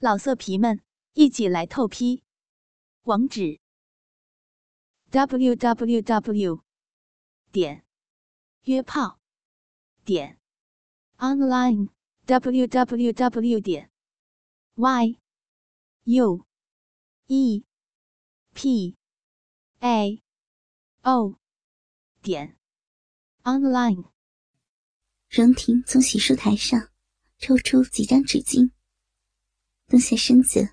老色皮们，一起来透批！网址：w w w 点约炮点 online w w w 点 y u e p a o 点 online。荣婷从洗漱台上抽出几张纸巾。蹲下身子，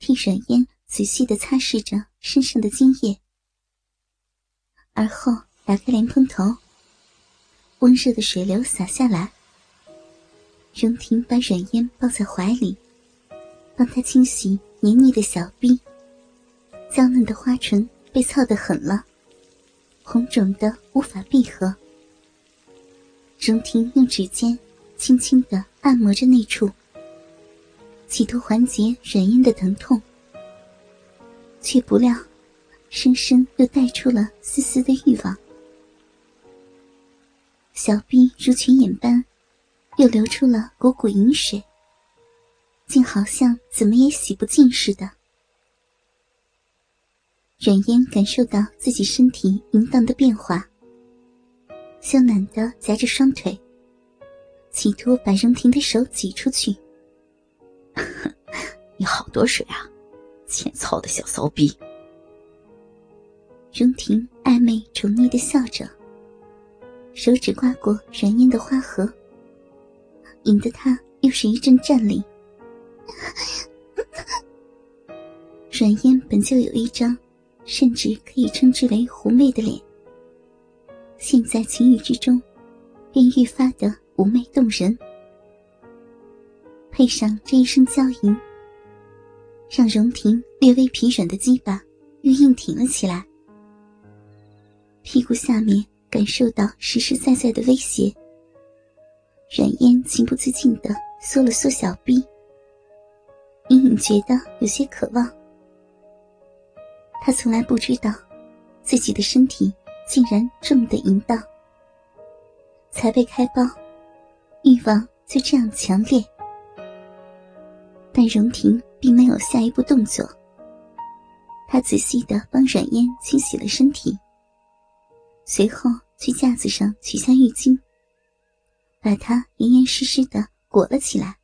替软烟仔细的擦拭着身上的精液，而后打开莲蓬头，温热的水流洒下来。荣婷把软烟抱在怀里，帮她清洗黏腻的小臂，娇嫩的花唇被操得狠了，红肿的无法闭合。荣婷用指尖轻轻的按摩着那处。企图缓解软烟的疼痛，却不料，生生又带出了丝丝的欲望。小臂如泉眼般，又流出了股股淫水，竟好像怎么也洗不尽似的。软烟感受到自己身体淫荡的变化，羞赧的夹着双腿，企图把荣婷的手挤出去。你好多水啊，欠操的小骚逼！荣婷暧昧宠溺的笑着，手指刮过软烟的花盒，引得他又是一阵战栗。软烟本就有一张，甚至可以称之为狐媚的脸，现在情欲之中，便愈发的妩媚动人。配上这一声娇吟，让荣婷略微疲软的鸡巴又硬挺了起来。屁股下面感受到实实在在的威胁，软烟情不自禁的缩了缩小臂，隐隐觉得有些渴望。他从来不知道，自己的身体竟然这么的淫荡。才被开包，欲望就这样强烈。但荣婷并没有下一步动作。她仔细的帮阮烟清洗了身体，随后去架子上取下浴巾，把她严严实实的裹了起来。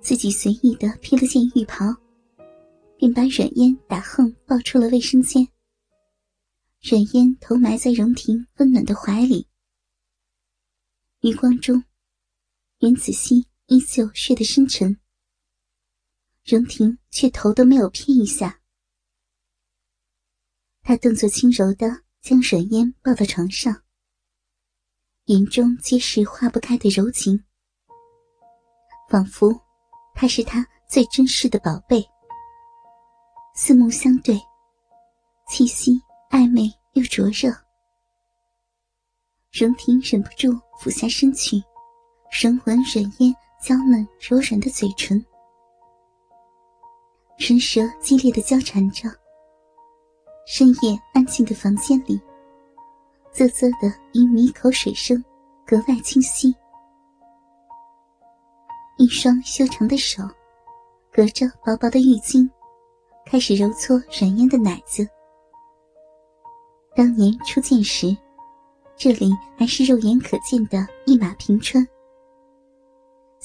自己随意的披了件浴袍，便把阮烟打横抱出了卫生间。阮烟头埋在荣婷温暖的怀里，余光中，袁子熙。依旧睡得深沉，荣婷却头都没有偏一下。他动作轻柔的将软烟抱到床上，眼中皆是化不开的柔情，仿佛他是他最珍视的宝贝。四目相对，气息暧昧又灼热，荣婷忍不住俯下身去，神吻软烟。娇嫩柔软的嘴唇，唇舌激烈的交缠着。深夜安静的房间里，啧啧的银米口水声格外清晰。一双修长的手，隔着薄薄的浴巾，开始揉搓软烟的奶子。当年初见时，这里还是肉眼可见的一马平川。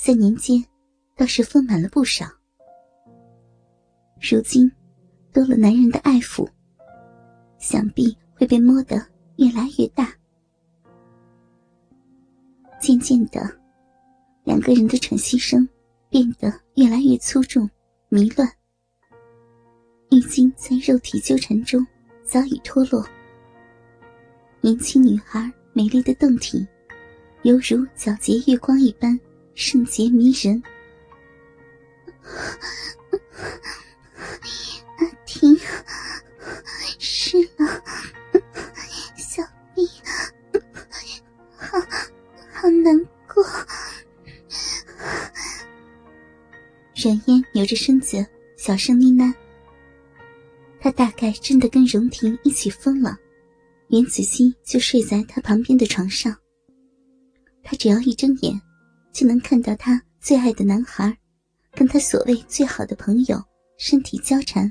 在年间，倒是丰满了不少。如今，多了男人的爱抚，想必会被摸得越来越大。渐渐的，两个人的喘息声变得越来越粗重、迷乱。浴巾在肉体纠缠中早已脱落。年轻女孩美丽的胴体，犹如皎洁月光一般。圣洁迷人，阿婷，是了，小蜜，好好难过。冉烟扭着身子，小声呢喃：“他大概真的跟荣婷一起疯了。”袁子熙就睡在他旁边的床上，他只要一睁眼。就能看到他最爱的男孩，跟他所谓最好的朋友身体交缠，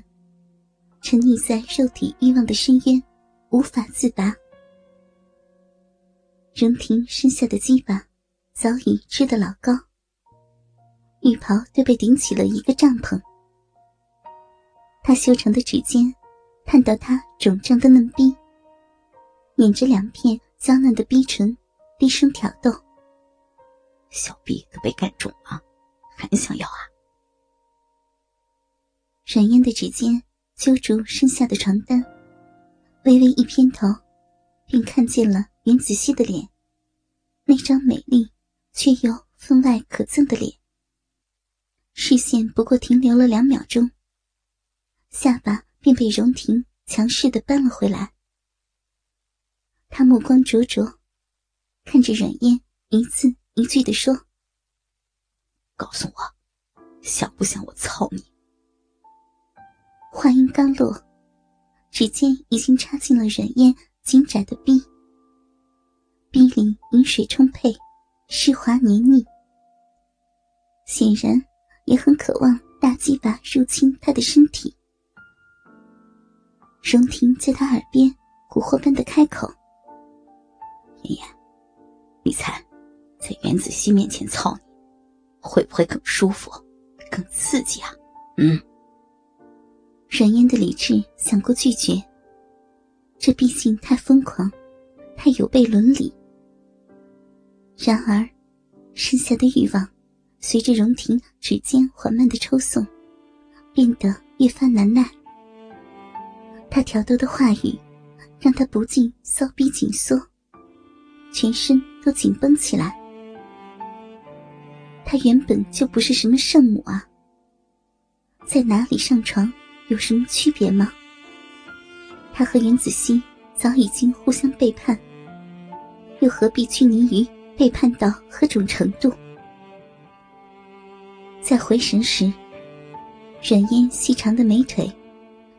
沉溺在肉体欲望的深渊，无法自拔。荣婷身下的鸡巴早已支得老高，浴袍都被顶起了一个帐篷。他修长的指尖探到他肿胀的嫩逼，捻着两片娇嫩的逼唇，低声挑逗：“小臂都被干肿了，还想要啊？”软烟的指尖揪住身下的床单，微微一偏头，便看见了云子熙的脸，那张美丽却又分外可憎的脸。视线不过停留了两秒钟，下巴便被荣婷强势的扳了回来。他目光灼灼，看着软烟，一字一句的说：“告诉我，想不想我操你？”话音刚落，指尖已经插进了软烟紧窄的逼，逼里饮水充沛，湿滑黏腻，显然也很渴望大鸡巴入侵他的身体。荣婷在他耳边蛊惑般的开口：“妍妍，你猜，在袁子熙面前操你，会不会更舒服、更刺激啊？”嗯。阮烟的理智想过拒绝，这毕竟太疯狂，太有悖伦理。然而，剩下的欲望随着荣婷指尖缓慢的抽送，变得越发难耐。他挑逗的话语，让他不禁骚逼紧缩，全身都紧绷起来。他原本就不是什么圣母啊，在哪里上床？有什么区别吗？他和袁子熙早已经互相背叛，又何必拘泥于背叛到何种程度？在回神时，软烟细长的美腿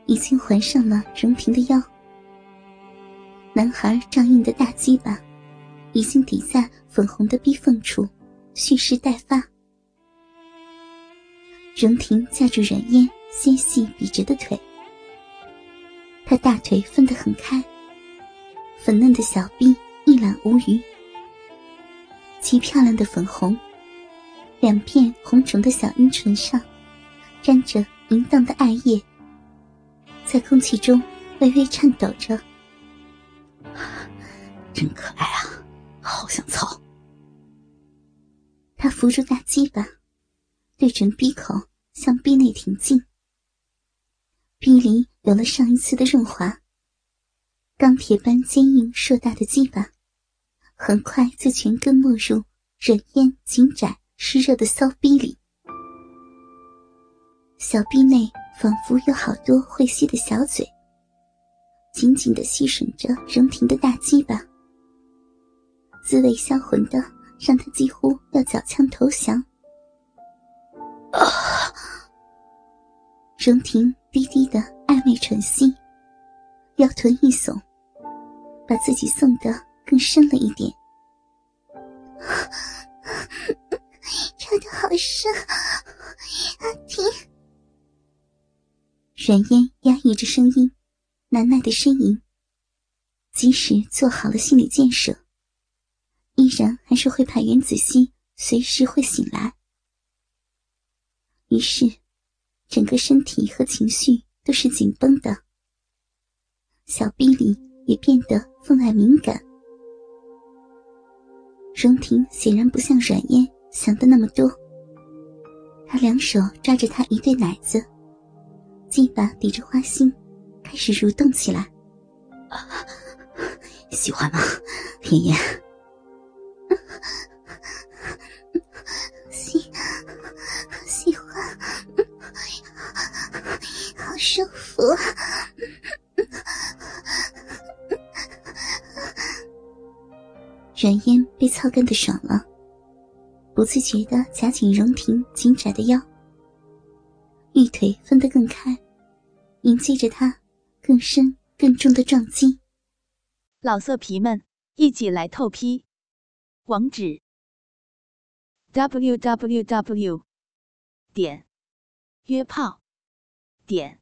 已经环上了荣平的腰，男孩仗硬的大鸡巴已经抵在粉红的逼缝处，蓄势待发。荣婷架住软烟。纤细笔直的腿，他大腿分得很开，粉嫩的小臂一览无余，极漂亮的粉红，两片红肿的小阴唇上沾着淫荡的艾叶，在空气中微微颤抖着，真可爱啊，好想操！他扶住大鸡巴，对准鼻口向壁内挺进。逼里有了上一次的润滑，钢铁般坚硬硕大的鸡巴，很快就全根没入软烟紧窄湿热的骚逼里。小逼内仿佛有好多会吸的小嘴，紧紧的吸吮着荣婷的大鸡巴，滋味销魂的让他几乎要缴枪投降。啊荣婷。低低的暧昧喘息，腰臀一耸，把自己送得更深了一点。插的好深，阿婷。软烟压抑着声音，难耐的呻吟。即使做好了心理建设，依然还是会怕袁子熙随时会醒来。于是。整个身体和情绪都是紧绷的，小臂里也变得分外敏感。荣婷显然不像阮烟想的那么多，她两手抓着他一对奶子，鸡巴抵着花心，开始蠕动起来。喜欢吗，妍妍？舒服，软烟被操干的爽了，不自觉的夹紧荣婷紧窄的腰，玉腿分得更开，迎接着他更深更重的撞击。老色皮们，一起来透批，网址：w w w. 点约炮点